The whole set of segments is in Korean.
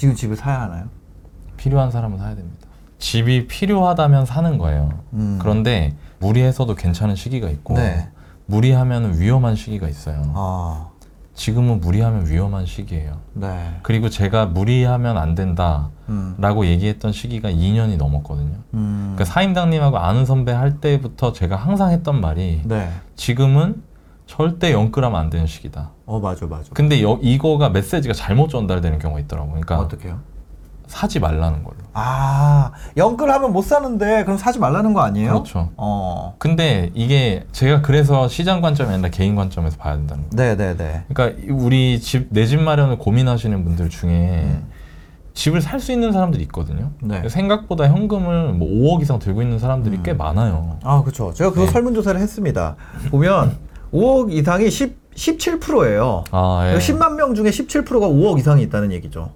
지금 집을 사야 하나요? 필요한 사람은 사야 됩니다. 집이 필요하다면 사는 거예요. 음. 그런데 무리해서도 괜찮은 시기가 있고 네. 무리하면 위험한 시기가 있어요. 아, 지금은 무리하면 위험한 시기예요. 네. 그리고 제가 무리하면 안 된다라고 음. 얘기했던 시기가 2년이 넘었거든요. 음. 그러니까 사임당님하고 아는 선배 할 때부터 제가 항상 했던 말이 네. 지금은 절대 영끌하면 안 되는 시기다. 어, 맞아, 맞아. 근데 여- 이거가 메시지가 잘못 전달되는 경우가 있더라고요. 그러니까 어떻게요? 사지 말라는 걸로. 아, 영끌 하면 못 사는데 그럼 사지 말라는 거 아니에요? 그렇죠. 어. 근데 이게 제가 그래서 시장 관점이 아니라 개인 관점에서 봐야 된다는 거예요. 네, 네, 네. 그러니까 우리 집 내 집 마련을 고민하시는 분들 중에 집을 살 수 있는 사람들이 있거든요. 음. 네. 생각보다 현금을 뭐 5억 이상 들고 있는 사람들이 음. 꽤 많아요. 아, 그렇죠. 제가 그거 네. 설문조사를 했습니다. 보면 5억 이상이 10, 17%예요. 아, 예. 10만 명 중에 17%가 5억 이상이 있다는 얘기죠.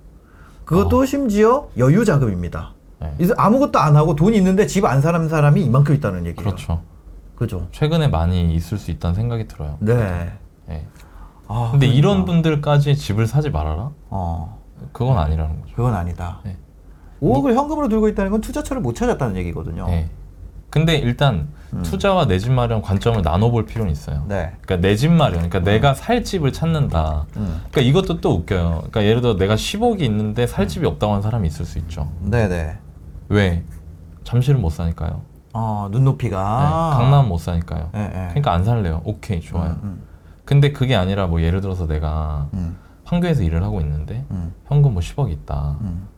그것도 어. 심지어 여유 자금입니다. 네. 그래서 아무것도 안 하고 돈이 있는데 집 안 사는 사람이 이만큼 있다는 얘기예요. 그렇죠. 그죠. 최근에 많이 있을 수 있다는 생각이 들어요. 네. 예. 아, 근데 그러니까. 이런 분들까지 집을 사지 말아라? 어, 그건 아니라는 거죠. 그건 아니다. 네. 5억을 현금으로 들고 있다는 건 투자처를 못 찾았다는 얘기거든요. 예. 근데 일단 음. 투자와 내 집 마련 관점을 나눠볼 필요는 있어요. 네. 그러니까 내 집 마련, 그러니까 내가 살 집을 찾는다. 음. 그러니까 이것도 또 웃겨요. 그러니까 예를 들어 내가 10억이 있는데 살 집이 없다고 하는 사람이 있을 수 있죠. 네네. 왜? 잠실은 못 사니까요. 어, 눈높이가. 네, 강남 못 사니까요. 예, 예. 그러니까 안 살래요. 오케이, 좋아요. 음, 근데 그게 아니라 뭐 예를 들어서 내가 음, 판교에서 일을 하고 있는데 음, 현금 뭐 10억이 있다. 음.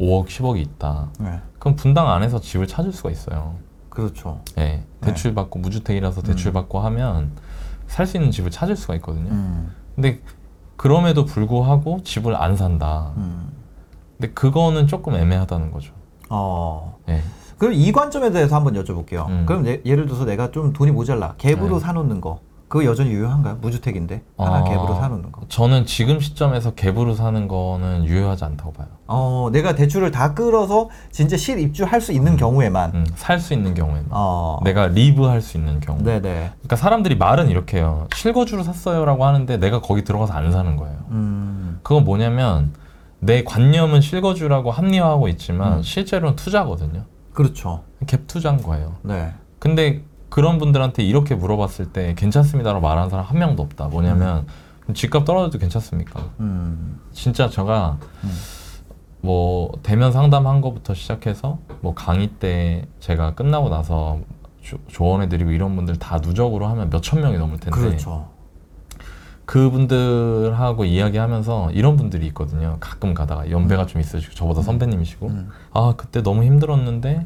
5억, 10억이 있다. 네. 그럼 분당 안에서 집을 찾을 수가 있어요. 그렇죠. 예. 대출 받고 무주택이라서 대출 음. 받고 하면 살 수 있는 집을 찾을 수가 있거든요. 음, 근데 그럼에도 불구하고 집을 안 산다. 음. 근데 그거는 조금 애매하다는 거죠. 어. 예. 그럼 이 관점에 대해서 한번 여쭤볼게요. 음. 그럼 내- 예를 들어서 내가 좀 돈이 모자라 갭으로 네. 사놓는 거 그거 여전히 유효한가요? 무주택인데 하나 어, 갭으로 사놓는 거. 저는 지금 시점에서 갭으로 사는 거는 유효하지 않다고 봐요. 어, 내가 대출을 다 끌어서 진짜 실입주할 수 있는 경우에만. 음, 살 수 있는 경우에는. 어. 내가 리브 할 수 있는 경우. 네네. 그러니까 사람들이 말은 이렇게 해요. 실거주로 샀어요라고 하는데 내가 거기 들어가서 안 사는 거예요. 음. 그건 뭐냐면 내 관념은 실거주라고 합리화하고 있지만 음. 실제로는 투자거든요. 그렇죠. 갭 투자인 거예요. 네. 근데 그런 분들한테 이렇게 물어봤을 때 괜찮습니다라고 말하는 사람 한 명도 없다. 뭐냐면 집값 떨어져도 괜찮습니까? 음. 진짜 제가 음. 뭐 대면 상담한 거부터 시작해서 뭐 강의 때 제가 끝나고 나서 조, 조언해드리고 이런 분들 다 누적으로 하면 몇천 명이 넘을 텐데 그렇죠. 그분들하고 이야기하면서 이런 분들이 있거든요. 가끔 가다가 연배가 좀 있으시고 저보다 선배님이시고 음. 아 그때 너무 힘들었는데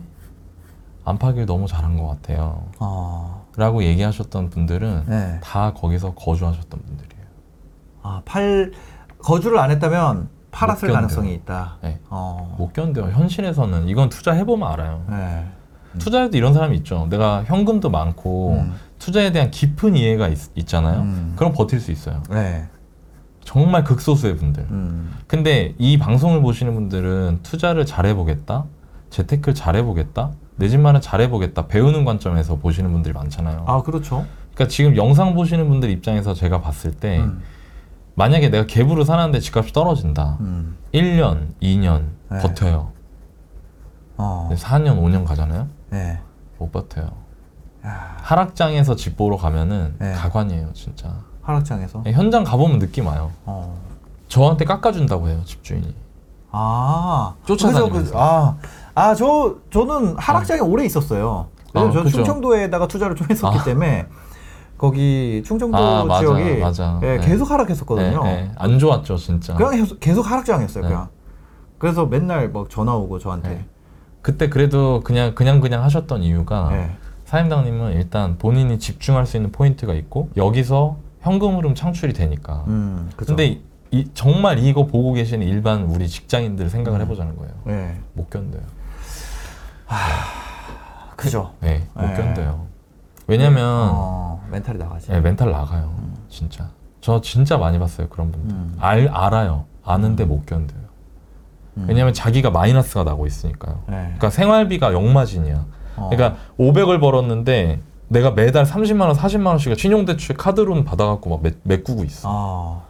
안 파길 너무 잘한 것 같아요. 어. 라고 얘기하셨던 분들은 네. 다 거기서 거주하셨던 분들이에요. 아, 팔 거주를 안 했다면 팔았을 못 견뎌요. 가능성이 있다. 네. 어. 못 견뎌요. 현실에서는 이건 투자해보면 알아요. 네. 투자에도 이런 사람이 있죠. 내가 현금도 많고 음. 투자에 대한 깊은 이해가 있, 잖아요 음. 그럼 버틸 수 있어요. 네. 정말 극소수의 분들. 음. 근데 이 방송을 보시는 분들은 투자를 잘해보겠다, 재테크를 잘해보겠다, 내 집만을 잘해보겠다, 배우는 관점에서 보시는 분들이 많잖아요. 아, 그렇죠. 그러니까 지금 영상 보시는 분들 입장에서 제가 봤을 때 음. 만약에 내가 갭으로 사는데 집값이 떨어진다. 음. 1년, 2년 네. 버텨요. 어. 근데 4년, 5년 가잖아요. 네. 못 버텨요. 야, 하락장에서 집 보러 가면은 네. 가관이에요, 진짜. 하락장에서. 현장 가보면 느낌 와요. 어. 저한테 깎아준다고 해요, 집주인이. 아. 쫓아다니면서. 그죠, 그- 아. 아, 저 저는 하락장에 오래 있었어요. 왜냐면 아, 저는 그죠. 충청도에다가 투자를 좀 했었기 아. 때문에 거기 충청도 아, 맞아, 지역이 맞아. 예, 네. 계속 하락했었거든요. 네, 네. 안 좋았죠, 진짜. 그냥 계속, 계속 하락장이었어요, 네. 그냥. 그래서 맨날 막 전화 오고 저한테. 네. 그때 그래도 그냥 그냥 그냥 하셨던 이유가 네. 사임당님은 일단 본인이 집중할 수 있는 포인트가 있고 여기서 현금 흐름 창출이 되니까. 음, 그죠. 근데 이, 정말 이거 보고 계시는 일반 우리 직장인들 생각을 음. 해보자는 거예요. 네. 못 견뎌요. 그죠. 네, 못 네. 견뎌요. 왜냐면 어, mental이 나가지. 네, 멘탈 나가요. 진짜. 저 진짜 많이 봤어요 그런 분들. 음. 알 알아요. 아는데 못 견뎌요. 음. 왜냐면 자기가 마이너스가 나고 있으니까요. 네. 그러니까 생활비가 영마진이야. 어. 그러니까 500을 벌었는데 내가 매달 30만 원, 40만 원씩 신용대출 카드론 받아갖고 막 매, 메꾸고 있어. 아.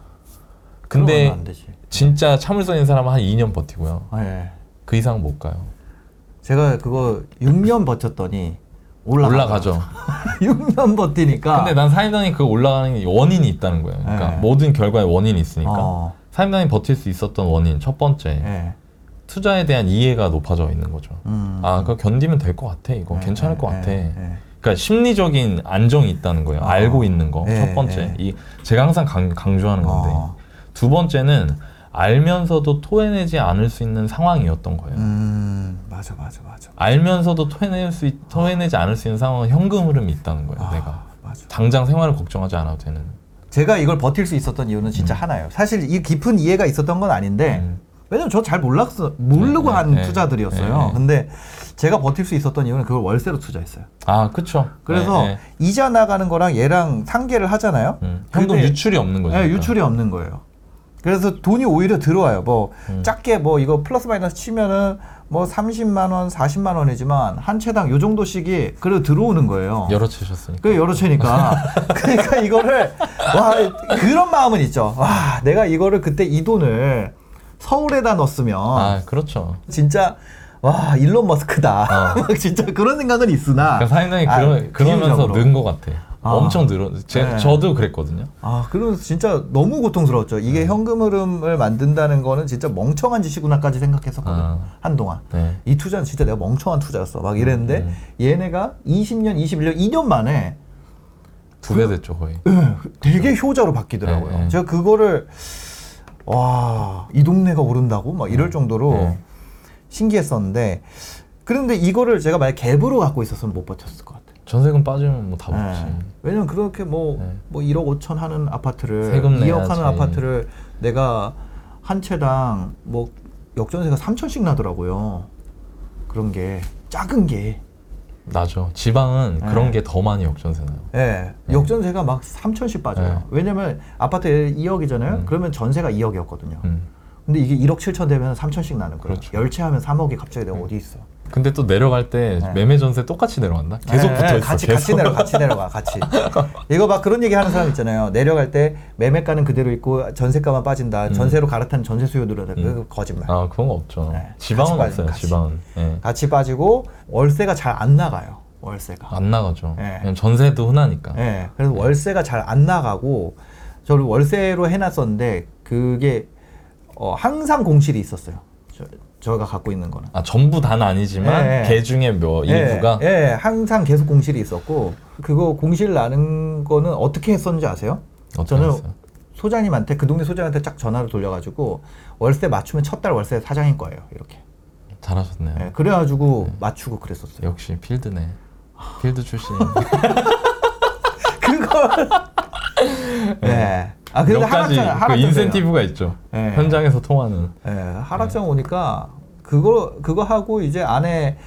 근데. 진짜 참을성 있는 사람은 한 2년 버티고요. 예. 그 이상 못 가요. 제가 그거 6년 버텼더니 올라가. 올라가죠. 6년 버티니까. 근데 난 사임당이 그 올라가는 게 원인이 있다는 거예요. 그러니까 네. 모든 결과에 원인이 있으니까. 어, 사임당이 버틸 수 있었던 원인 첫 번째 예. 투자에 대한 이해가 높아져 있는 거죠. 음. 아, 그거 견디면 될 것 같아. 이거 예, 괜찮을 예, 것 같아. 예, 예. 그러니까 심리적인 안정이 있다는 거예요. 어. 알고 있는 거. 예, 첫 번째. 예. 이 제가 항상 강, 강조하는 건데. 어. 두 번째는 알면서도 토해내지 않을 수 있는 상황이었던 거예요. 음, 맞아, 맞아, 맞아. 알면서도 토해낼 수 있- 토해내지 않을 수 있는 상황은 현금 흐름이 있다는 거예요. 아, 내가 맞아. 당장 생활을 걱정하지 않아도 되는. 제가 이걸 버틸 수 있었던 이유는 진짜 하나예요. 사실 이 깊은 이해가 있었던 건 아닌데, 음. 왜냐면 저 잘 몰랐어, 모르고 네, 한 네, 투자들이었어요. 네, 네. 근데 제가 버틸 수 있었던 이유는 그걸 월세로 투자했어요. 아, 그쵸. 그래서 네, 네. 이자 나가는 거랑 얘랑 상계를 하잖아요. 음, 현금 근데- 유출이 없는 거죠. 네, 유출이 없는 거예요. 그래서 돈이 오히려 들어와요. 뭐 음. 작게 뭐 이거 플러스 마이너스 치면은 뭐 30만 원, 40만 원이지만 한 채당 요 정도씩이 그래도 들어오는 거예요. 여러 채셨으니까. 그 여러 채니까. 그러니까 이거를 와 그런 마음은 있죠. 와 내가 이거를 그때 이 돈을 서울에다 넣었으면 아, 그렇죠. 진짜 와 일론 머스크다. 어. 막 진짜 그런 생각은 있으나. 그러니까 사임당이 아, 그러, 그러면서. 는 것 같아. 아. 엄청 늘어. 제, 네. 저도 그랬거든요. 아, 그러면서 진짜 너무 고통스러웠죠. 네. 이게 현금 흐름을 만든다는 거는 진짜 멍청한 짓이구나까지 생각했었거든요. 아. 한동안. 네. 이 투자는 진짜 내가 멍청한 투자였어. 막 이랬는데 음. 얘네가 20년, 21년, 2년 만에 두 배 됐죠, 거의. 되게 효자로 바뀌더라고요. 네, 네. 제가 그거를 와, 이 동네가 오른다고 막 이럴 정도로 네. 신기했었는데 그런데 이거를 제가 만약 갭으로 갖고 있었으면 못 버텼을 것 같아요. 전세금 빠지면 뭐다 먹지. 네. 왜냐면 그렇게 뭐, 네. 뭐 1억 5천 하는 아파트를 세금 2억 하는. 아파트를 내가 한 채당 뭐 역전세가 3천씩 나더라고요. 그런 게 작은 게. 나죠. 지방은 네. 그런 게 더 많이 역전세 나요. 예. 네. 역전세가 막 3천씩 빠져요. 네. 왜냐면 아파트 2억이잖아요. 음. 그러면 전세가 2억이었거든요. 음. 근데 이게 1억 7천 되면 3천씩 나는 거예요. 그렇죠. 열채 하면 3억이 갑자기 내가 어디 있어. 근데 또 내려갈 때 네. 매매 전세 똑같이 내려간다. 계속 예, 붙어 예, 있어. 같이 계속. 같이 내려 같이 내려가 같이. 이거 막 그런 얘기 하는 사람 있잖아요. 내려갈 때 매매가는 그대로 있고 전세가만 빠진다. 음. 전세로 갈아탄 전세 수요 늘어나. 음. 그거 거짓말. 아 그런 거 없죠. 네. 지방은 같이 없어요. 빠지는, 지방은. 예. 같이 빠지고 월세가 잘 안 나가요. 월세가. 안 나가죠. 네. 그냥 전세도 흔하니까. 예. 그래서 월세가 잘 안 나가고 저를 월세로 해놨었는데 그게 어, 항상 공실이 있었어요. 저, 저가 갖고 있는 거는. 아 전부 다는 아니지만 예, 예. 개 중에 뭐 일부가 예, 예, 항상 계속 공실이 있었고 그거 공실 나는 거는 어떻게 했었는지 아세요? 어떻게 저는 했어요? 소장님한테 그 동네 소장한테 쫙 전화를 돌려가지고 월세 맞추면 첫 달 월세 사장인 거예요. 이렇게. 잘하셨네요. 예, 그래가지고 맞추고 그랬었어요. 역시 필드네. 필드 출신. 그걸. 예. 아 근데 몇 가지 하락장 그 하락장 인센티브가 있죠. 예. 현장에서 통하는. 예, 하락장 오니까 그거 그거 하고 이제 안에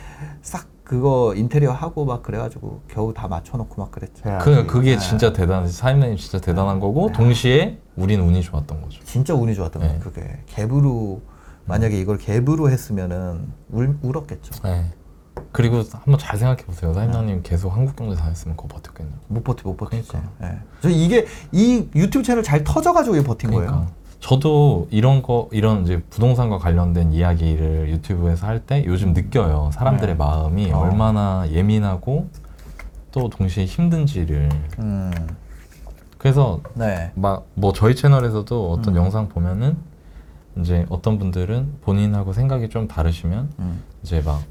싹 그거 인테리어 하고 막 그래가지고 겨우 다 맞춰놓고 막 그랬죠. 그 그게 예. 진짜 대단. 사임님 진짜 대단한 거고 동시에 우린 운이 좋았던 거죠. 진짜 운이 좋았던 거예요. 네. 그게 갭으로 만약에 이걸 갭으로 했으면은 울, 울었겠죠. 네. 그리고 한번 잘 생각해 보세요. 사임님 계속 한국 경제 다녔으면 그거 버텼겠네요. 못 버티 못 버티죠. 그러니까. 예. 저 이게 이 유튜브 채널 잘 터져가지고 이게 버틴 거예요. 저도 이런 거 이런 이제 부동산과 관련된 이야기를 유튜브에서 할 때 요즘 느껴요. 사람들의 네. 마음이 어. 얼마나 예민하고 또 동시에 힘든지를. 음, 그래서 네. 막 뭐 저희 채널에서도 어떤 음. 영상 보면은 이제 어떤 분들은 본인하고 생각이 좀 다르시면 음, 이제 막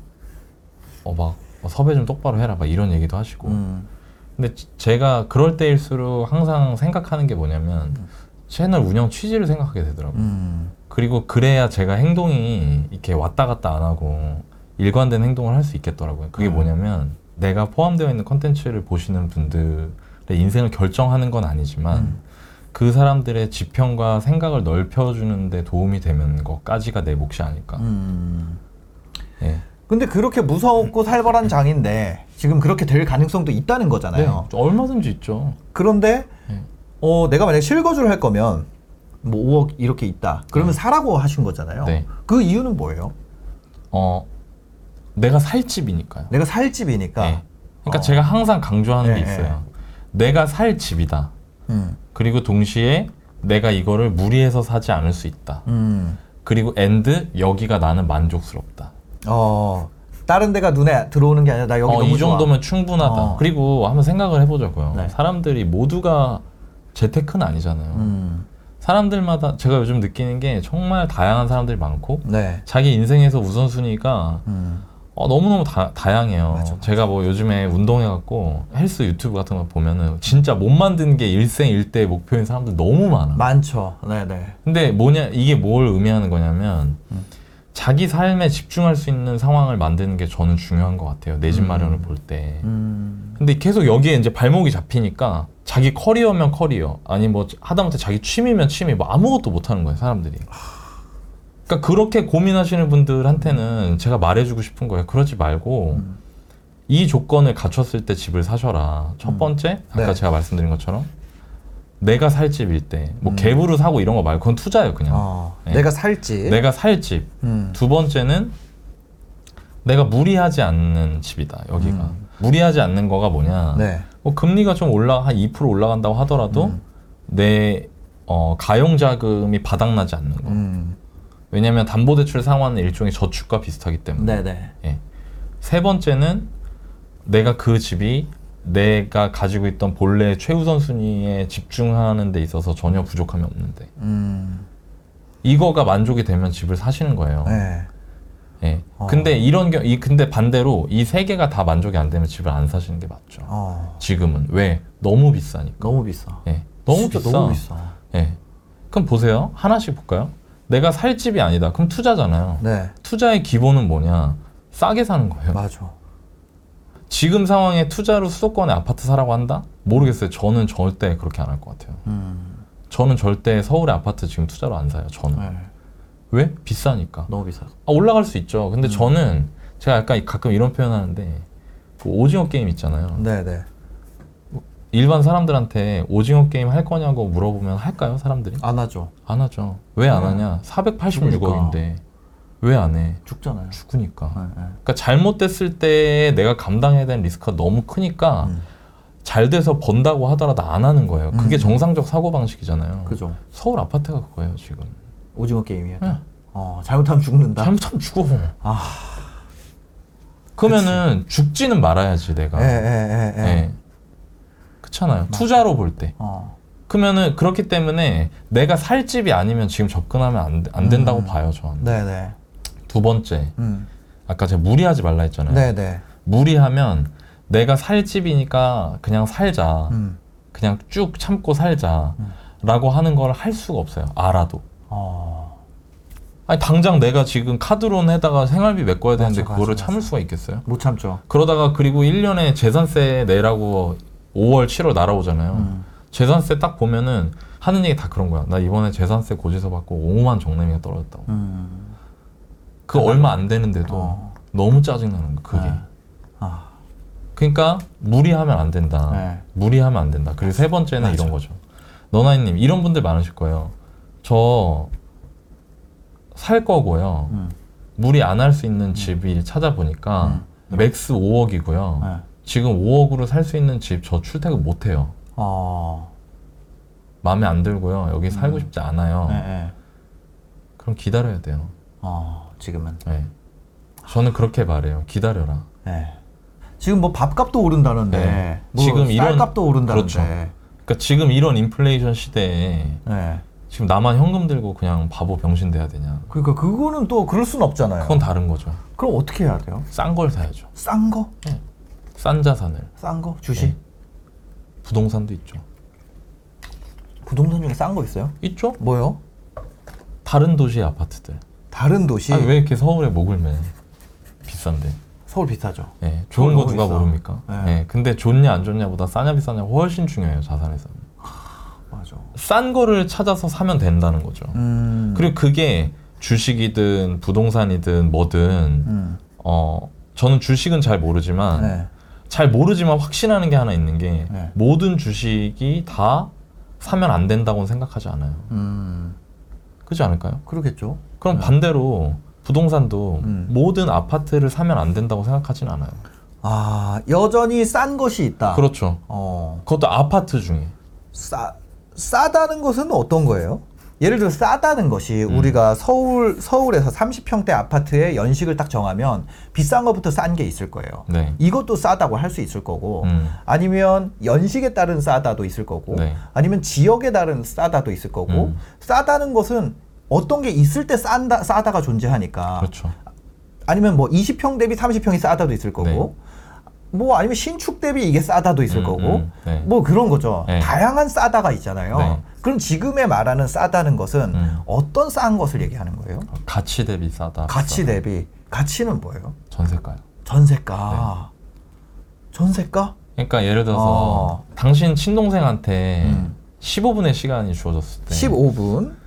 어막 섭외 좀 똑바로 해라 막 이런 얘기도 하시고 음, 근데 지- 제가 그럴 때일수록 항상 생각하는 게 뭐냐면 채널 운영 취지를 생각하게 되더라고요. 음, 그리고 그래야 제가 행동이 이렇게 왔다 갔다 안 하고 일관된 행동을 할 수 있겠더라고요. 그게 음. 뭐냐면 내가 포함되어 있는 컨텐츠를 보시는 분들의 인생을 결정하는 건 아니지만 음. 그 사람들의 지평과 생각을 넓혀주는 데 도움이 되는 것까지가 내 몫이 아닐까. 음. 예. 근데 그렇게 무섭고 살벌한 장인데 지금 그렇게 될 가능성도 있다는 거잖아요. 네, 얼마든지 있죠. 그런데 네. 어 내가 만약 실거주를 할 거면 뭐 5억 이렇게 있다. 그러면 사라고 하신 거잖아요. 네. 그 이유는 뭐예요? 어, 내가 살 집이니까요. 내가 살 집이니까. 네. 그러니까 어. 제가 항상 강조하는 네, 게 있어요. 내가 살 집이다. 음. 그리고 동시에 내가 이거를 무리해서 사지 않을 수 있다. 음. 그리고 and 여기가 나는 만족스럽다. 어. 다른 데가 눈에 들어오는 게 아니라 나 여기 어, 너무 이 정도면 충분하다. 어. 그리고 한번 생각을 해보자고요. 네. 사람들이 모두가 재테크는 아니잖아요. 음. 사람들마다 제가 요즘 느끼는 게 정말 다양한 사람들이 많고 네. 자기 인생에서 우선순위가 음. 어, 너무너무 다, 다양해요. 맞아, 맞아. 제가 뭐 요즘에 운동해갖고 헬스 유튜브 같은 거 보면은 진짜 못 만드는 게 일생 일대의 목표인 사람들 너무 많아. 많죠. 네, 네. 근데 뭐냐, 이게 뭘 의미하는 거냐면 음. 자기 삶에 집중할 수 있는 상황을 만드는 게 저는 중요한 것 같아요. 내집 음. 마련을 볼 때. 음. 근데 계속 여기에 이제 발목이 잡히니까 자기 커리어면 커리어 아니 뭐 하다못해 자기 취미면 취미 뭐 아무것도 못 하는 거예요 사람들이 그러니까 그렇게 고민하시는 분들한테는 제가 말해주고 싶은 거예요 그러지 말고 음. 이 조건을 갖췄을 때 집을 사셔라 첫 음. 번째 아까 네. 제가 말씀드린 것처럼 내가 살 집일 때뭐 음. 갭으로 사고 이런 거 말고 그건 투자예요 그냥 어. 네. 내가 살지. 내가 살 집 음. 두 번째는 내가 무리하지 않는 집이다 여기가 음. 무리하지 않는 거가 뭐냐 네. 뭐 금리가 좀 올라 한 2% 올라간다고 하더라도 음. 내 어, 가용 자금이 바닥나지 않는 거. 음. 왜냐하면 담보대출 상환은 일종의 저축과 비슷하기 때문에. 네, 네. 예. 세 번째는 내가 그 집이 내가 가지고 있던 본래 최우선 순위에 집중하는 데 있어서 전혀 부족함이 없는데 음. 이거가 만족이 되면 집을 사시는 거예요. 네. 예. 어. 근데 이런 경, 이 근데 반대로 이 세 개가 다 만족이 안 되면 집을 안 사시는 게 맞죠. 어. 지금은 왜 너무 비싸니까. 너무 비싸. 예. 너무 비싸. 너무 비싸. 예. 그럼 보세요. 하나씩 볼까요? 내가 살 집이 아니다. 그럼 투자잖아요. 네. 투자의 기본은 뭐냐? 싸게 사는 거예요. 맞아. 지금 상황에 투자로 수도권에 아파트 사라고 한다? 모르겠어요. 저는 절대 그렇게 안 할 것 같아요. 음. 저는 절대 서울에 아파트 지금 투자로 안 사요. 저는. 네. 왜? 비싸니까. 너무 비싸. 아, 올라갈 수 있죠. 음. 근데 저는 제가 약간 가끔 이런 표현하는데 그 오징어 게임 있잖아요. 네, 네. 일반 사람들한테 오징어 게임 할 거냐고 물어보면 할까요? 사람들이? 안 하죠. 안 하죠. 왜안 음. 하냐? 486억인데 왜 안 해? 죽잖아요. 죽으니까. 네, 네. 그러니까 잘못됐을 때 내가 감당해야 되는 리스크가 너무 크니까 음. 잘 돼서 번다고 하더라도 안 하는 거예요. 그게 음. 정상적 사고 방식이잖아요. 그죠. 서울 아파트가 그거예요 지금. 오징어 게임이야. 네. 어, 잘못하면 죽는다. 잘못하면 죽어. 아. 그러면은 죽지는 말아야지 내가. 예, 예, 예, 예. 예. 그렇잖아요. 투자로 볼 때. 어. 그러면은 그렇기 때문에 내가 살 집이 아니면 지금 접근하면 안, 안 된다고 음. 봐요 저는. 네, 네. 두 번째, 음. 아까 제가 무리하지 말라 했잖아요. 네, 네. 무리하면 내가 살 집이니까 그냥 살자. 음. 그냥 쭉 참고 살자. 음. 라고 하는 걸 할 수가 없어요. 알아도. 어. 아니, 당장 내가 지금 카드론 해다가 생활비 메꿔야 되는데 맞아, 그거를 맞아, 참을 맞아. 수가 있겠어요? 못 참죠. 그러다가 그리고 1년에 재산세 내라고 5월, 7월 날아오잖아요. 음. 재산세 딱 보면은 하는 얘기 다 그런 거야. 나 이번에 재산세 고지서 받고 5만 정내미가 떨어졌다고. 음. 그거 얼마 안 되는데도 어. 너무 짜증나는 거 그게. 네. 아. 그러니까 무리하면 안 된다. 네. 무리하면 안 된다. 그리고 세 번째는 맞아. 이런 거죠. 너나위님 이런 분들 많으실 거예요. 저 살 거고요. 음. 무리 안 할 수 있는 집이 찾아보니까 음. max 5억이고요. 네. 지금 5억으로 살 수 있는 집 저 출퇴근 못 해요. 어. 마음에 안 들고요. 여기 살고 음. 싶지 않아요. 네, 네. 그럼 기다려야 돼요. 어, 지금은. 네. 저는 그렇게 말해요. 기다려라. 네. 지금 뭐 밥값도 오른다는데, 네. 뭐 지금 이런- 쌀값도 오른다는데. 그렇죠. 그러니까 지금 이런 인플레이션 시대에 네. 지금 나만 현금 들고 그냥 바보 병신 돼야 되냐? 그러니까 그거는 또 그럴 순 없잖아요. 그건 다른 거죠. 그럼 어떻게 해야 돼요? 싼 걸 사야죠. 싼 거? 싼 자산을. 싼 거? 주식? 네. 부동산도 있죠. 부동산 중에 싼 거 있어요? 있죠? 뭐요? 다른 도시의 아파트들. 다른 도시? 아니, 왜 이렇게 서울에 목을 매? 비싼데. 서울 비싸죠. 예, 좋은 서울 거 누가 비싸. 모릅니까? 네. 예, 근데 좋냐 안 좋냐보다 싸냐 비싸냐 훨씬 중요해요 자산에서는. 맞아. 싼 거를 찾아서 사면 된다는 거죠. 음. 그리고 그게 주식이든 부동산이든 뭐든 음. 어 저는 주식은 잘 모르지만 네. 잘 모르지만 확신하는 게 하나 있는 게 네. 모든 주식이 다 사면 안 된다고는 생각하지 않아요. 음. 그렇지 않을까요? 그러겠죠. 그럼 네. 반대로 부동산도 음. 모든 아파트를 사면 안 된다고 생각하진 않아요. 아, 여전히 싼 것이 있다. 그렇죠. 어. 그것도 아파트 중에. 싸, 싸다는 것은 어떤 거예요? 예를 들어 싸다는 것이 음. 우리가 서울 서울에서 30평대 아파트의 연식을 딱 정하면 비싼 것부터 싼 게 있을 거예요. 네. 이것도 싸다고 할 수 있을 거고 음. 아니면 연식에 따른 싸다도 있을 거고 네. 아니면 지역에 따른 싸다도 있을 거고 음. 싸다는 것은 어떤 게 있을 때 싼다 싸다가 존재하니까 그렇죠. 아니면 뭐 20평 대비 30평이 싸다도 있을 거고 뭐 아니면 신축 대비 이게 싸다도 있을 음, 거고 음, 네. 뭐 그런 거죠. 네. 다양한 싸다가 있잖아요. 네. 그럼 지금에 말하는 싸다는 것은 음. 어떤 싼 것을 얘기하는 거예요? 가치 대비 싸다. 가치 비싸다. 대비 가치는 뭐예요? 전세가요. 전세가. 전세가? 그러니까 예를 들어서 어. 당신 친동생한테 음. 15분의 시간이 주어졌을 때 15분.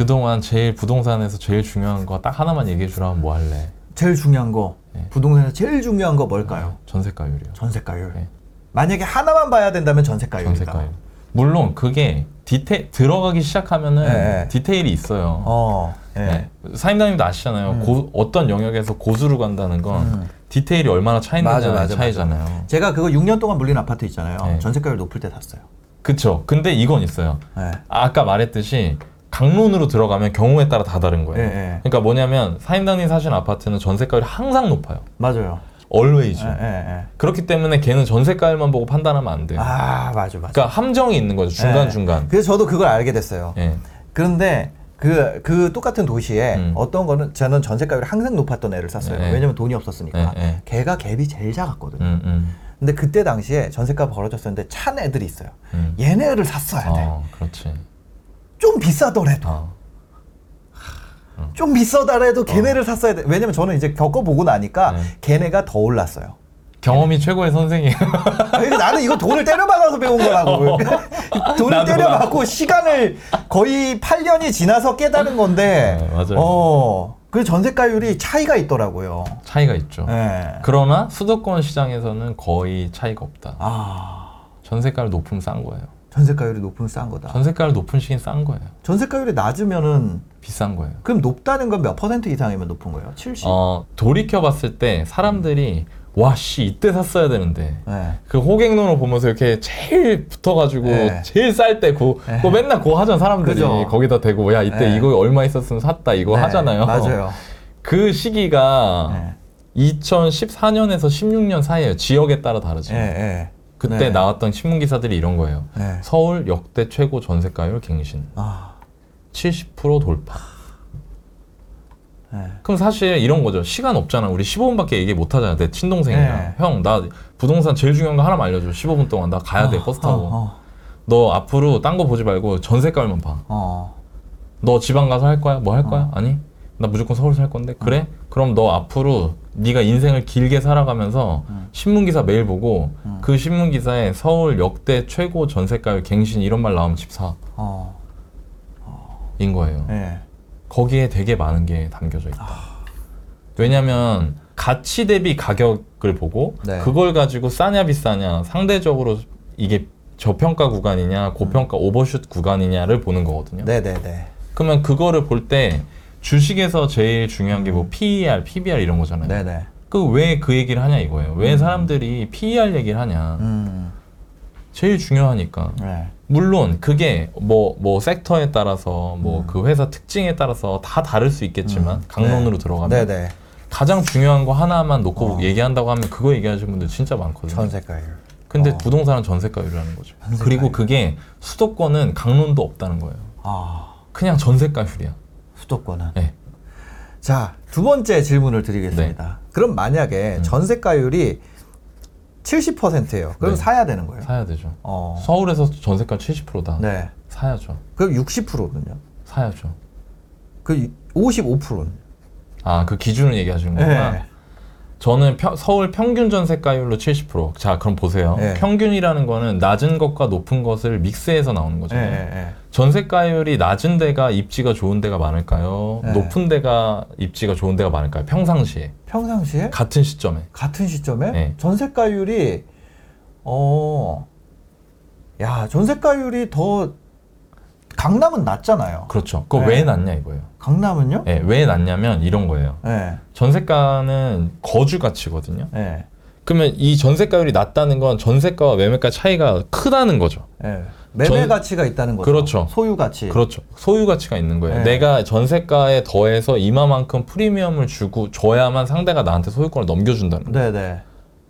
그동안 제일 부동산에서 제일 중요한 거 딱 하나만 얘기해 주라면 뭐 할래? 제일 중요한 거. 네. 부동산에서 제일 중요한 거 뭘까요? 전세가율이요. 전세가율. 네. 만약에 하나만 봐야 된다면 전세가율이다. 전세가율. 물론 그게 디테 들어가기 시작하면은 네. 디테일이 있어요. 어. 예. 네. 사임당님도 아시잖아요. 음. 고- 어떤 영역에서 고수로 간다는 건 음. 디테일이 얼마나 차이 맞아, 나냐의 맞아, 차이잖아요. 제가 그거 6년 동안 물린 아파트 있잖아요. 네. 전세가율 높을 때 샀어요. 그쵸. 근데 이건 있어요. 네. 아까 말했듯이 강론으로 들어가면 경우에 따라 다 다른 거예요. 예, 예. 그러니까 뭐냐면 사임당님 사신 아파트는 전세가율이 항상 높아요. 맞아요. always. 예, 예, 예. 그렇기 때문에 걔는 전세가율만 보고 판단하면 안 돼요. 아, 맞아, 맞아. 그러니까 함정이 있는 거죠. 중간 예. 중간. 그래서 저도 그걸 알게 됐어요. 예. 그런데 그, 그 똑같은 도시에 음. 어떤 거는 저는 전세가율이 항상 높았던 애를 샀어요. 예. 왜냐면 돈이 없었으니까. 예, 예. 걔가 갭이 제일 작았거든요. 음, 음, 근데 그때 당시에 전세가 벌어졌었는데 찬 애들이 있어요. 음. 얘네를 샀어야 돼. 어, 그렇지. 좀 비싸더라도. 어. 좀 비싸더라도 걔네를 샀어야 돼. 왜냐면 저는 이제 겪어보고 나니까 네. 걔네가 더 올랐어요. 경험이 최고의 선생이에요. 아니, 나는 이거 돈을 때려박아서 배운 거라고. 돈을 나도, 때려박고 시간을 거의 8년이 지나서 깨달은 건데. 네, 맞아요. 어. 그 전세가율이 차이가 있더라고요. 차이가 있죠. 예. 그러나 수도권 시장에서는 거의 차이가 없다. 아. 전세가율 높으면 싼 거예요. 전세가율이 높으면 싼 거다. 전세가율 높은 시긴 싼 거예요. 전세가율이 낮으면은 비싼 거예요. 그럼 높다는 건 몇 퍼센트 이상이면 높은 거예요? 70? 어, 돌이켜 봤을 때 사람들이 와, 씨, 이때 샀어야 되는데. 네. 그 호갱론을 보면서 이렇게 제일 붙어가지고 네. 제일 쌀때 고, 네. 그거 맨날 그거 하잖아 사람들이 그죠. 거기다 대고 야 이때 네. 이거 얼마 있었으면 샀다 이거 네, 하잖아요 맞아요. 그 시기가 네. 2014년에서 16년 사이에요 지역에 따라 다르지 예, 예. 그때 네. 나왔던 신문 기사들이 이런 거예요 네. 서울 역대 최고 전세가율 갱신 아. 70% 돌파 네. 그럼 사실 이런 거죠 시간 없잖아 우리 15분밖에 얘기 못 하잖아 내 친동생이랑 네. 형나 부동산 제일 중요한 거 하나만 알려줘 15분 동안 나 가야 돼 버스 타고 어, 어, 너 앞으로 딴 거 보지 말고 전세가율만 봐. 어. 너 지방 가서 할 거야? 뭐 할 거야? 아니? 나 무조건 서울 살 건데. 그래? 그럼 너 앞으로 네가 인생을 길게 살아가면서 신문 기사 매일 보고 그 신문 기사에 서울 역대 최고 전세가율 갱신 이런 말 나오면 집 사. 어. 인 거예요. 예. 거기에 되게 많은 게 담겨져 있다. 왜냐면 가치 대비 가격을 보고 네. 그걸 가지고 싸냐 비싸냐 상대적으로 이게 저평가 구간이냐 고평가 오버슛 구간이냐를 보는 거거든요. 네, 네, 네. 그러면 그거를 볼 때 주식에서 제일 중요한 게 뭐 PER, PBR 이런 거잖아요. 네, 네. 그 왜 그 얘기를 하냐 이거예요. 왜 사람들이 PER 얘기를 하냐. 음. 제일 중요하니까. 네. 물론 그게 뭐뭐 섹터에 따라서 뭐 음. 그 회사 특징에 따라서 다 다를 수 있겠지만 강론으로 들어가면 네, 네. 가장 중요한 거 하나만 놓고 어. 얘기한다고 하면 그거 얘기하시는 분들 진짜 많거든요. 전세가율. 근데 어. 부동산은 전세가율이라는 거죠. 전세가율. 그리고 그게 수도권은 강론도 없다는 거예요. 아. 그냥 전세가율이야. 수도권은. 네. 자, 두 번째 질문을 드리겠습니다. 네. 그럼 만약에 음. 전세가율이 70%예요. 그럼 네. 사야 되는 거예요? 사야 되죠. 어. 서울에서 전세가 70%다. 네. 사야죠. 그럼 60%는요? 사야죠. 그 55%는? 아, 그 기준을 얘기하시는 거구나. 네. 저는 평- 서울 평균 전세가율로 70%. 자, 그럼 보세요. 네. 평균이라는 거는 낮은 것과 높은 것을 믹스해서 나오는 예, 거잖아요. 예, 예. 전세가율이 낮은 데가 입지가 좋은 데가 많을까요? 네. 높은 데가 입지가 좋은 데가 많을까요? 평상시에. 평상시에 같은 시점에. 같은 시점에 네. 전세가율이 어. 야, 전세가율이 더 강남은 낮잖아요. 그렇죠. 그거 네. 왜 낮냐 이거예요. 강남은요? 예, 왜 낮냐면 이런 거예요. 예. 전세가는 거주 가치거든요. 예. 그러면 이 전세가율이 낮다는 건 전세가와 매매가 차이가 크다는 거죠. 예. 매매 전- 가치가 있다는 거죠. 그렇죠. 소유 가치. 그렇죠. 소유 가치가 있는 거예요. 네. 내가 전세가에 더해서 이마만큼 프리미엄을 주고 줘야만 상대가 나한테 소유권을 넘겨준다는 거예요. 네네.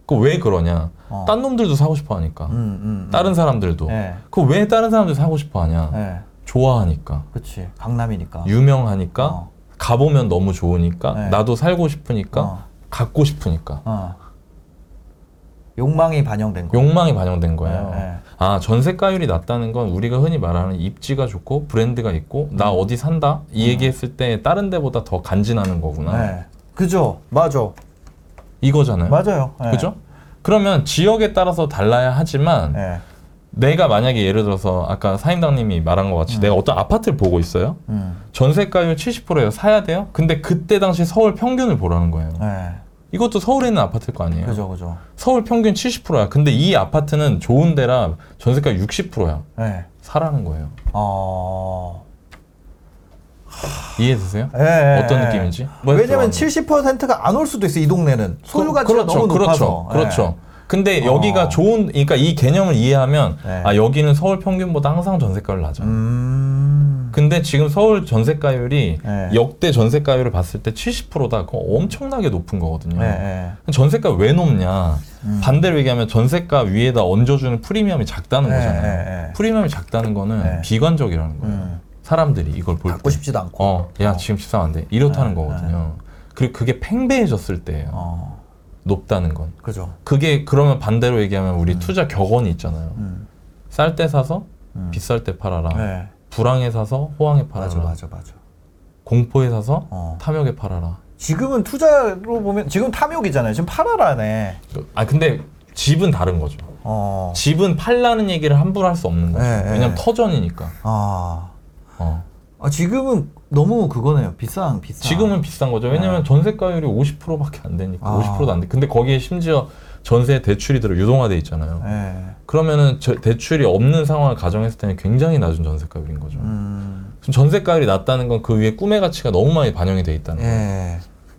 그왜 그러냐? 어. 딴 놈들도 사고 싶어 하니까. 음, 음, 음. 다른 사람들도. 네. 그왜 다른 사람들 사고 싶어 하냐? 네. 좋아하니까. 그렇지. 강남이니까. 유명하니까. 어. 가보면 너무 좋으니까. 네. 나도 살고 싶으니까. 어. 갖고 싶으니까. 어. 욕망이 반영된 거. 욕망이 반영된 거예요. 네, 네. 아 전세가율이 낮다는 건 우리가 흔히 말하는 입지가 좋고 브랜드가 있고 나 어디 산다 이 얘기했을 때 다른 데보다 더 간지나는 거구나 음. 네. 그죠. 맞아. 이거잖아요. 맞아요. 네. 그죠? 그러면 지역에 따라서 달라야 하지만 네. 내가 만약에 예를 들어서 아까 사임당님이 말한 것 같이 내가 어떤 아파트를 보고 있어요. 음. 전세가율 70%예요. 사야 돼요. 근데 그때 당시 서울 평균을 보라는 거예요. 네. 이것도 서울에 있는 아파트일 거 아니에요. 그죠, 그죠. 서울 평균 70%야. 근데 이 아파트는 좋은 데라 전세가 60%야. 네. 사라는 거예요. 어. 이해되세요? 예, 어떤 예. 느낌인지? 뭐에 왜냐면 들어가는 70%가 안 올 수도 있어 이 동네는 소유 그- 가치가 그 렇죠, 너무 그렇죠, 높아서. 그렇죠. 근데 어. 여기가 좋은, 그러니까 이 개념을 이해하면 네. 아 여기는 서울 평균보다 항상 전세가율 낮아. 예. 음. 근데 지금 서울 전세가율이 네. 역대 전세가율을 봤을 때 70%다. 그거 엄청나게 높은 거거든요. 예, 예. 전세가 왜 높냐? 음. 반대로 얘기하면 전세가 위에다 얹어주는 프리미엄이 작다는 네, 거잖아요. 네, 네. 프리미엄이 작다는 거는 네. 비관적이라는 거예요. 음. 사람들이 이걸 볼 갖고 때. 싶지도 않고. 어, 야 어. 지금 집사한데 이렇다는 네, 거거든요. 그리고 그게 팽배해졌을 때예요. 어. 높다는 건. 그죠. 그게 그러면 반대로 얘기하면 우리 투자 격언이 있잖아요. 음. 쌀 때 사서 음. 비쌀 때 팔아라. 네. 불황에 사서 호황에 팔아라. 맞아, 맞아, 맞아. 공포에 사서 어. 탐욕에 팔아라. 지금은 투자로 보면 지금 탐욕이잖아요. 지금 팔아라네. 아 근데 집은 다른 거죠. 어. 집은 팔라는 얘기를 함부로 할 수 없는 거죠. 네, 네. 왜냐면 터전이니까. 아. 어. 아, 지금은 너무 그거네요. 비싼, 비싼. 지금은 비싼 거죠. 왜냐면 네. 전세가율이 50%밖에 안 되니까. 아. 50%도 안 돼. 근데 거기에 심지어 전세 대출이 들어 유동화돼 있잖아요. 예. 그러면은 저- 대출이 없는 상황을 가정했을 때는 굉장히 낮은 전세가율인 거죠. 음. 지금 전세가율이 낮다는 건 그 위에 꿈의 가치가 너무 많이 반영이 돼 있다는 거예요. 예.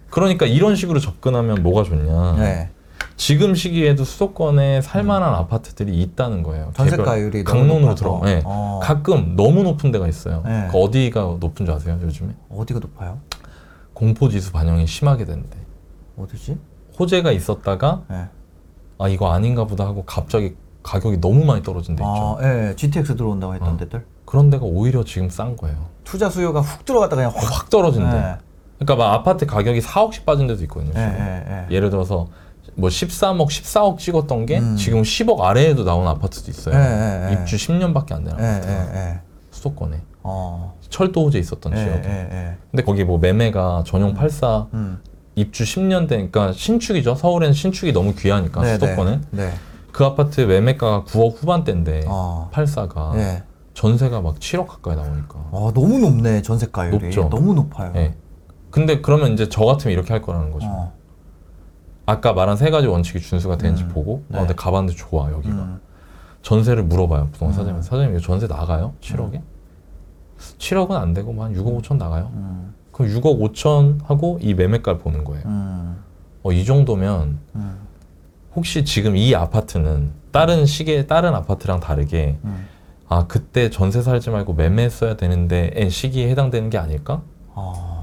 그러니까 이런 식으로 접근하면 뭐가 좋냐? 예. 지금 시기에도 수도권에 살만한 아파트들이 있다는 거예요. 전세가율이 개별- 너무 강론으로 높아서. 들어. 네. 어. 가끔 너무 높은 데가 있어요. 네. 그 어디가 높은 줄 아세요? 요즘에 어디가 높아요? 공포 지수 반영이 심하게 된대. 어디지? 호재가 있었다가 예. 아 이거 아닌가 보다 하고 갑자기 가격이 너무 많이 떨어진 데 있죠. 아, 예. GTX 들어온다고 했던 어. 데들. 그런 데가 오히려 지금 싼 거예요. 투자 수요가 훅 들어갔다 그냥 확. 확 떨어진대. 예. 그러니까 막 아파트 가격이 4억씩 빠진 데도 있거든요. 예, 지금. 예, 예. 예를 들어서 뭐 13억, 14억 찍었던 게 음. 지금 10억 아래에도 나온 아파트도 있어요. 예, 예, 예. 입주 10년밖에 안 되는 예, 아파트가 예, 예. 수도권에 어. 철도 호재 있었던 예, 지역에. 예, 예. 근데 거기 뭐 매매가 전용 84 음. 입주 10년 된, 그러니까 신축이죠. 서울에는 신축이 너무 귀하니까 네, 수도권은 네. 네. 그 아파트 매매가가 9억 후반대인데 어. 84가 예. 전세가 막 7억 가까이 나오니까. 어, 너무 높네, 전세가율이. 높죠. 너무 높아요. 예. 근데 그러면 이제 저 같으면 이렇게 할 거라는 거죠. 어. 아까 말한 세 가지 원칙이 준수가 되는지 음. 보고 네. 아, 근데 가봤는데 좋아 여기가 음. 전세를 물어봐요 부동산 음. 사장님 사장님 이거 전세 나가요? 7억에? 7억은 안 되고 뭐한 6억 5천 나가요? 음. 그럼 6억 5천 하고 이 매매가를 보는 거예요 음. 어, 이 정도면 음. 혹시 지금 이 아파트는 다른 시기에 다른 아파트랑 다르게 음. 아 그때 전세 살지 말고 매매했어야 되는데 시기에 해당되는 게 아닐까? 어.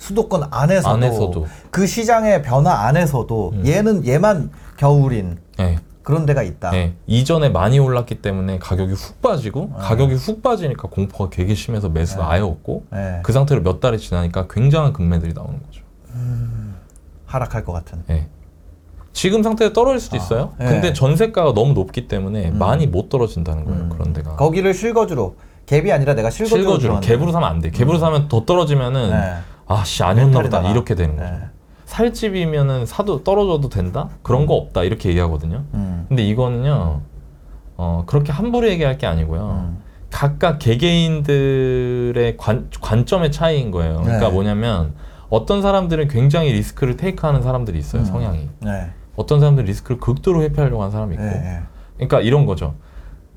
수도권 안에서도, 안에서도. 그 시장의 변화 안에서도 음. 얘는 얘만 겨울인 예. 그런 데가 있다. 예. 이전에 많이 올랐기 때문에 가격이 훅 빠지고 아. 가격이 훅 빠지니까 공포가 되게 심해서 매수가 네. 아예 없고 예. 그 상태로 몇 달이 지나니까 굉장한 급매들이 나오는 거죠. 하락할 것 같은. 예. 지금 상태에 떨어질 수도 아, 있어요. 예. 근데 전세가가 너무 높기 때문에 음. 많이 못 떨어진다는 거예요. 음. 그런 데가. 거기를 실거주로 갭이 아니라 내가 실거주로 실거주로 갭으로 사면 안 돼. 갭으로 사면 더 떨어지면은 네. 아씨 아니었나 보다 나가. 이렇게 되는 거죠. 네. 살 집이면은 사도 떨어져도 된다? 그런 거 없다 이렇게 얘기하거든요. 음. 근데 이거는요. 어, 그렇게 함부로 얘기할 게 아니고요. 음. 각각 개개인들의 관, 관점의 차이인 거예요. 그러니까 네. 뭐냐면 어떤 사람들은 굉장히 리스크를 테이크하는 사람들이 있어요. 음. 성향이. 네. 어떤 사람들은 리스크를 극도로 회피하려고 하는 사람이 있고. 네. 네. 그러니까 이런 거죠.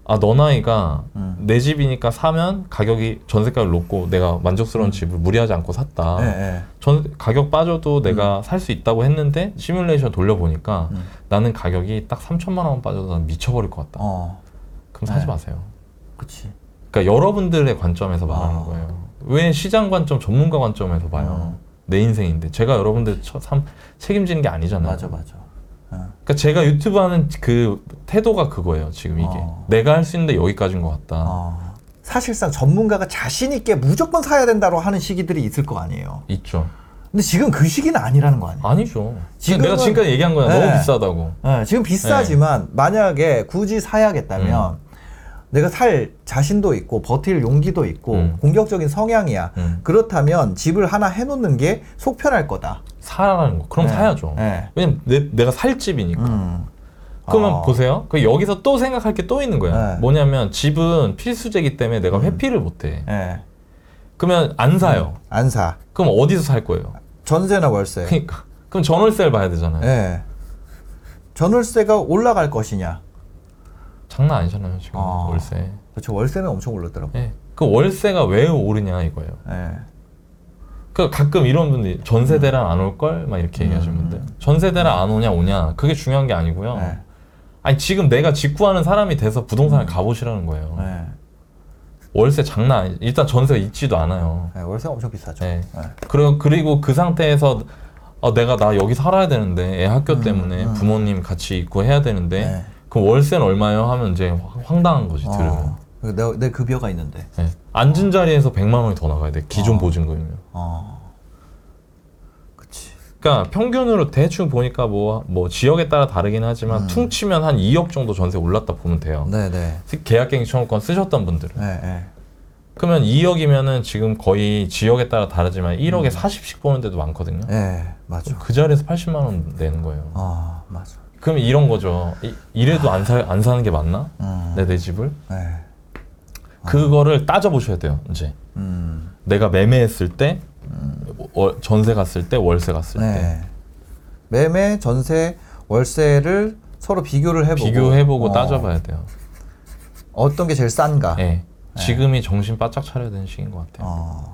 아, 너 나이가 음. 내 집이니까 사면 가격이 전세가를 높고 내가 만족스러운 집을 무리하지 않고 샀다. 네. 네. 전 가격 빠져도 내가 살 수 있다고 했는데 시뮬레이션 돌려보니까 음. 나는 가격이 딱 3천만 원 빠져도 난 미쳐버릴 것 같다. 어. 그럼 사지 네. 마세요. 그치. 그러니까 여러분들의 관점에서 말하는 아. 거예요. 왜 시장 관점, 전문가 관점에서 봐요? 내 인생인데 제가 여러분들 처, 삼, 책임지는 게 아니잖아요. 맞아, 맞아. 어. 그러니까 제가 유튜브 하는 그 태도가 그거예요. 지금 이게 어. 내가 할 수 있는데 여기까지인 것 같다. 어. 사실상 전문가가 자신 있게 무조건 사야 된다고 하는 시기들이 있을 거 아니에요. 있죠. 근데 지금 그 시기는 아니라는 거 아니에요. 아니죠. 지금 내가 지금까지 얘기한 거야. 네. 너무 비싸다고. 네, 지금 비싸지만 만약에 굳이 사야겠다면 내가 살 자신도 있고 버틸 용기도 있고 음. 공격적인 성향이야. 음. 그렇다면 집을 하나 해놓는 게 속 편할 거다. 사라는 거. 그럼 네. 사야죠. 네. 왜냐면 내, 내가 살 집이니까. 음. 그러면 어. 보세요. 그 여기서 또 생각할 게 또 있는 거야. 네. 뭐냐면 집은 필수제기 때문에 내가 회피를 못 해. 예. 그러면 안 사요. 안 사. 그럼 어디서 살 거예요? 전세나 월세. 그러니까 그럼 전월세를 봐야 되잖아요. 예. 전월세가 올라갈 것이냐. 장난 아니잖아요 지금 아. 월세. 그렇죠. 월세는 엄청 올랐더라고. 예. 그 월세가 왜 오르냐 이거예요. 예. 그 가끔 이런 분들이 전세 대란 안 올 걸 막 이렇게 얘기하시는 분들. 전세 대란 안 오냐 오냐 그게 중요한 게 아니고요. 예. 아니 지금 내가 직구하는 사람이 돼서 부동산을 가보시라는 거예요. 예. 월세 장난 아니. 일단 전세가 있지도 않아요. 예. 월세가 엄청 비싸죠. 네. 예. 그리고 그리고 그 상태에서 어, 내가 나 여기 살아야 되는데 애 학교 때문에 음. 부모님 같이 있고 해야 되는데 네. 그럼 월세는 얼마요? 하면 이제 황- 황당한 거지 들으면. 어. 내, 내 급여가 있는데. 예. 앉은 자리에서 100만 원이 더 나가야 돼. 기존 어. 보증금이면. 어. 그치. 그러니까 평균으로 대충 보니까 뭐, 뭐 지역에 따라 다르긴 하지만 음. 퉁치면 한 2억 정도 전세 올랐다 보면 돼요. 네네. 계약갱신 청구권 쓰셨던 분들은. 예, 예. 그러면 2억이면은 지금 거의 지역에 따라 다르지만 1억에 음. 40씩 보는 데도 많거든요. 예, 맞아. 그 자리에서 80만 원 내는 거예요. 어, 맞아. 그럼 이런 거죠. 이, 이래도 안, 사, 안 사는 게 맞나? 음. 내 내 집을? 예. 그거를 따져보셔야 돼요. 이제 음. 내가 매매했을 때, 월- 전세 갔을 때, 월세 갔을 때 네. 매매, 전세, 월세를 서로 비교를 해보고 비교해보고 어, 따져봐야 돼요. 어떤 게 제일 싼가. 예. 지금이 정신 바짝 차려야 되는 시기인 것 같아요. 어.